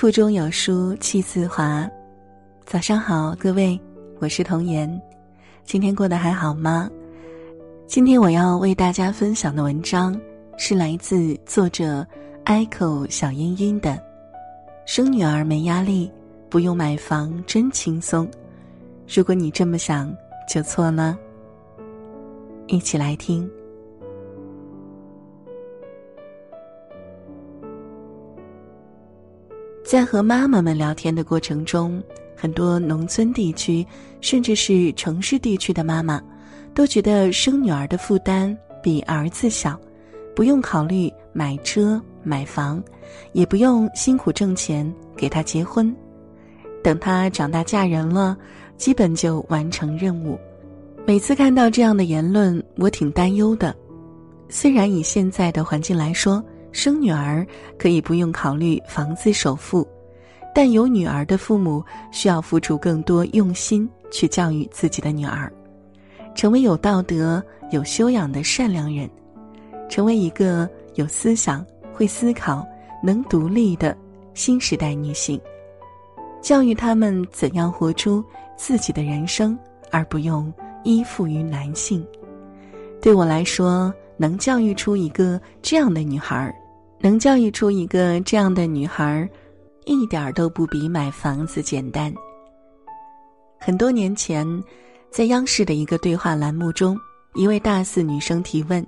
腹中有书气自华。早上好，各位，我是童言。今天过得还好吗？今天我要为大家分享的文章是来自作者 Echo 小茵茵的《生女儿没压力，不用买房真轻松》。如果你这么想，就错了。一起来听。在和妈妈们聊天的过程中，很多农村地区，甚至是城市地区的妈妈，都觉得生女儿的负担比儿子小，不用考虑买车买房，也不用辛苦挣钱给她结婚，等她长大嫁人了，基本就完成任务。每次看到这样的言论，我挺担忧的。虽然以现在的环境来说，生女儿可以不用考虑房子首付，但有女儿的父母需要付出更多用心去教育自己的女儿，成为有道德、有修养的善良人，成为一个有思想、会思考、能独立的新时代女性，教育他们怎样活出自己的人生，而不用依附于男性。对我来说，能教育出一个这样的女孩能教育出一个这样的女孩一点儿都不比买房子简单。很多年前，在央视的一个对话栏目中，一位大四女生提问：“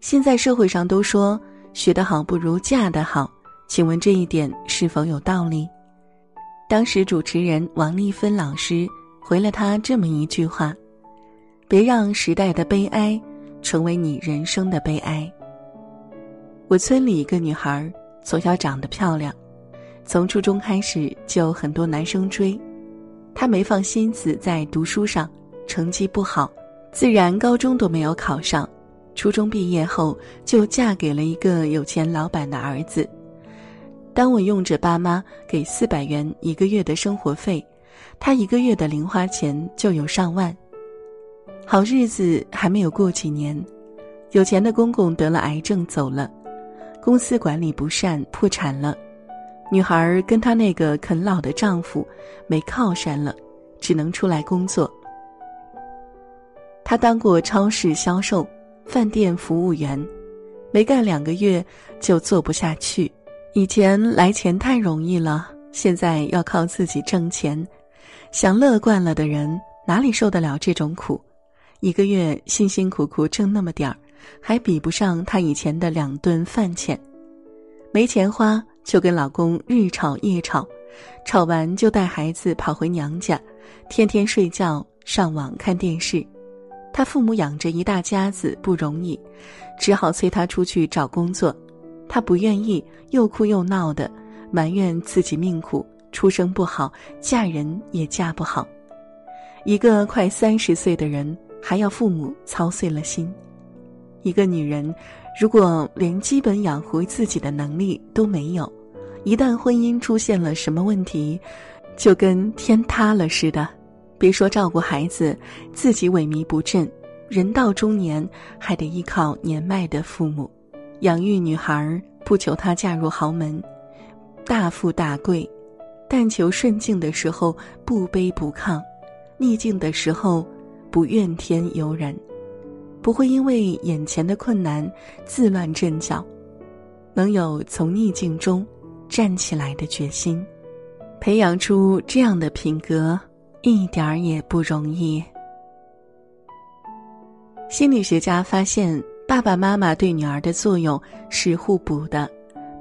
现在社会上都说学得好不如嫁得好，请问这一点是否有道理？”当时主持人王丽芬老师回了她这么一句话：“别让时代的悲哀成为你人生的悲哀。”我村里一个女孩从小长得漂亮，从初中开始就很多男生追，她没放心思在读书上，成绩不好，自然高中都没有考上。初中毕业后就嫁给了一个有钱老板的儿子。当我用着爸妈给四百元一个月的生活费，她一个月的零花钱就有上万。好日子还没有过几年，有钱的公公得了癌症走了。公司管理不善，破产了。女孩跟她那个啃老的丈夫没靠山了，只能出来工作。她当过超市销售、饭店服务员，没干两个月就做不下去。以前来钱太容易了，现在要靠自己挣钱。享乐惯了的人哪里受得了这种苦？一个月辛辛苦苦挣那么点儿。还比不上她以前的两顿饭钱，没钱花就跟老公日吵夜吵，吵完就带孩子跑回娘家，天天睡觉上网看电视。她父母养着一大家子不容易，只好催她出去找工作。她不愿意，又哭又闹的，埋怨自己命苦，出生不好，嫁人也嫁不好。一个快三十岁的人，还要父母操碎了心。一个女人，如果连基本养活自己的能力都没有，一旦婚姻出现了什么问题，就跟天塌了似的。别说照顾孩子，自己萎靡不振，人到中年还得依靠年迈的父母。养育女孩，不求她嫁入豪门，大富大贵，但求顺境的时候不卑不亢，逆境的时候不怨天尤人。不会因为眼前的困难自乱阵脚，能有从逆境中站起来的决心，培养出这样的品格一点儿也不容易。心理学家发现，爸爸妈妈对女儿的作用是互补的，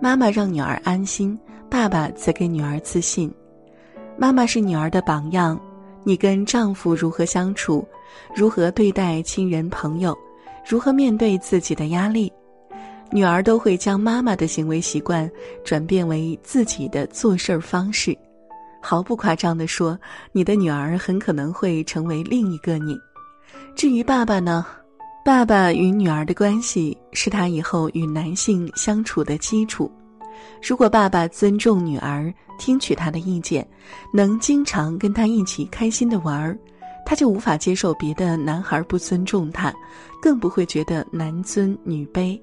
妈妈让女儿安心，爸爸则给女儿自信。妈妈是女儿的榜样。你跟丈夫如何相处，如何对待亲人朋友，如何面对自己的压力，女儿都会将妈妈的行为习惯转变为自己的做事儿方式。毫不夸张地说，你的女儿很可能会成为另一个你。至于爸爸呢？爸爸与女儿的关系是他以后与男性相处的基础。如果爸爸尊重女儿。听取她的意见，能经常跟她一起开心的玩儿，她就无法接受别的男孩不尊重她，更不会觉得男尊女卑。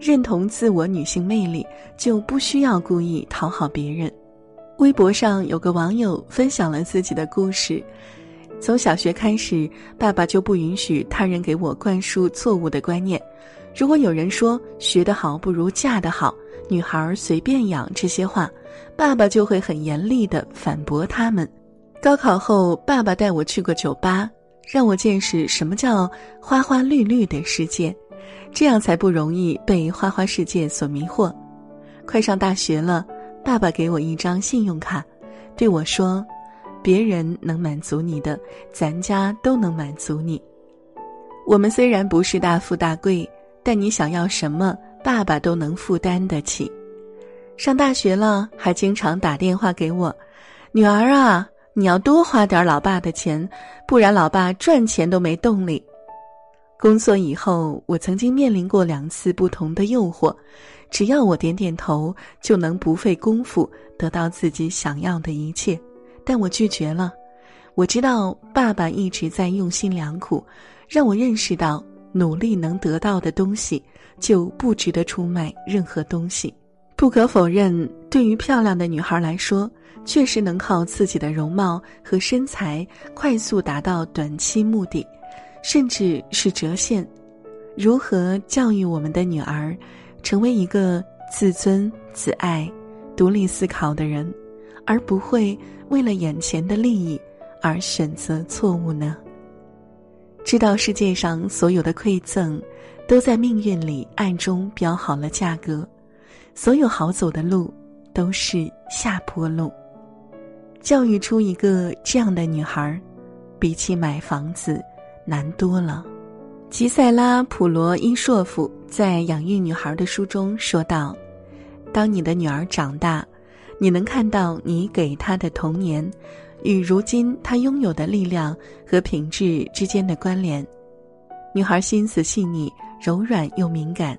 认同自我女性魅力，就不需要故意讨好别人。微博上有个网友分享了自己的故事：从小学开始，爸爸就不允许他人给我灌输错误的观念。如果有人说“学得好不如嫁得好”，女孩随便养这些话，爸爸就会很严厉地反驳他们。高考后，爸爸带我去过酒吧，让我见识什么叫花花绿绿的世界，这样才不容易被花花世界所迷惑。快上大学了，爸爸给我一张信用卡，对我说：“别人能满足你的，咱家都能满足你。我们虽然不是大富大贵。”但你想要什么，爸爸都能负担得起。上大学了，还经常打电话给我，女儿啊，你要多花点老爸的钱，不然老爸赚钱都没动力。工作以后，我曾经面临过两次不同的诱惑，只要我点点头，就能不费功夫得到自己想要的一切，但我拒绝了。我知道爸爸一直在用心良苦，让我认识到。努力能得到的东西，就不值得出卖任何东西。不可否认，对于漂亮的女孩来说，确实能靠自己的容貌和身材快速达到短期目的，甚至是折现。如何教育我们的女儿，成为一个自尊自爱、独立思考的人，而不会为了眼前的利益而选择错误呢？知道世界上所有的馈赠，都在命运里暗中标好了价格，所有好走的路都是下坡路。教育出一个这样的女孩，比起买房子难多了。吉塞拉·普罗伊硕夫在《养育女孩》的书中说道：“当你的女儿长大，你能看到你给她的童年。”与如今她拥有的力量和品质之间的关联。女孩心思细腻、柔软又敏感，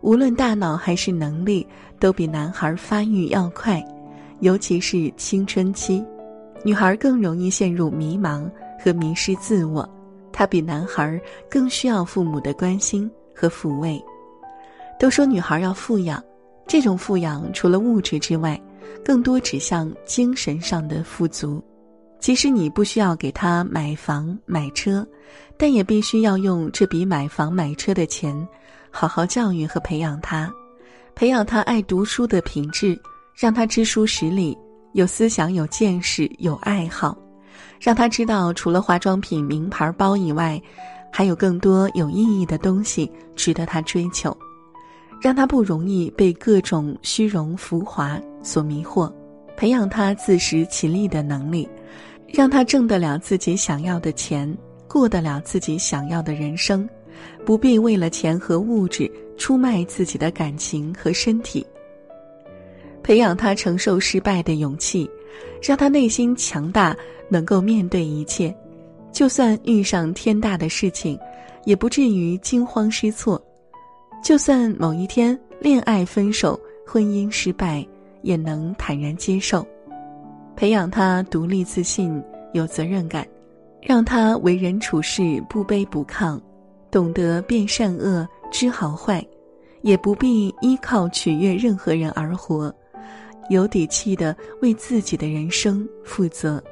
无论大脑还是能力，都比男孩发育要快。尤其是青春期，女孩更容易陷入迷茫和迷失自我。她比男孩更需要父母的关心和抚慰。都说女孩要富养，这种富养除了物质之外，更多指向精神上的富足。即使你不需要给他买房买车，但也必须要用这笔买房买车的钱，好好教育和培养他，培养他爱读书的品质，让他知书识礼，有思想、有见识、有爱好，让他知道除了化妆品、名牌包以外，还有更多有意义的东西值得他追求，让他不容易被各种虚荣浮华所迷惑，培养他自食其力的能力。让他挣得了自己想要的钱，过得了自己想要的人生，不必为了钱和物质出卖自己的感情和身体。培养他承受失败的勇气，让他内心强大，能够面对一切，就算遇上天大的事情，也不至于惊慌失措；就算某一天恋爱分手、婚姻失败，也能坦然接受。培养他独立自信、有责任感，让他为人处事不卑不亢，懂得辨善恶、知好坏，也不必依靠取悦任何人而活，有底气的为自己的人生负责。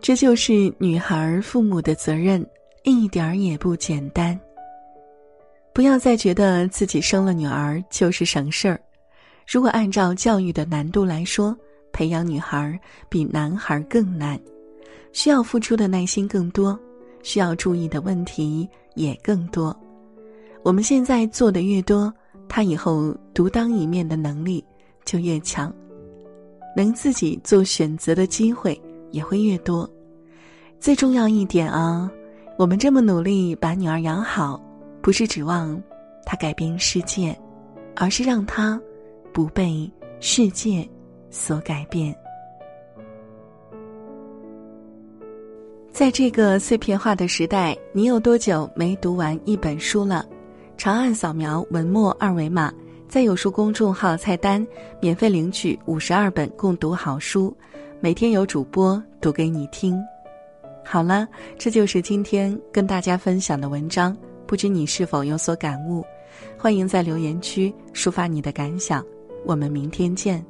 这就是女孩父母的责任，一点儿也不简单。不要再觉得自己生了女儿就是省事儿，如果按照教育的难度来说。培养女孩比男孩更难，需要付出的耐心更多，需要注意的问题也更多。我们现在做的越多，他以后独当一面的能力就越强，能自己做选择的机会也会越多。最重要一点啊，我们这么努力把女儿养好，不是指望她改变世界，而是让她不被世界。所改变，在这个碎片化的时代，你有多久没读完一本书了？长按扫描文末二维码，在有书公众号菜单免费领取五十二本共读好书，每天有主播读给你听。好了，这就是今天跟大家分享的文章，不知你是否有所感悟？欢迎在留言区抒发你的感想。我们明天见。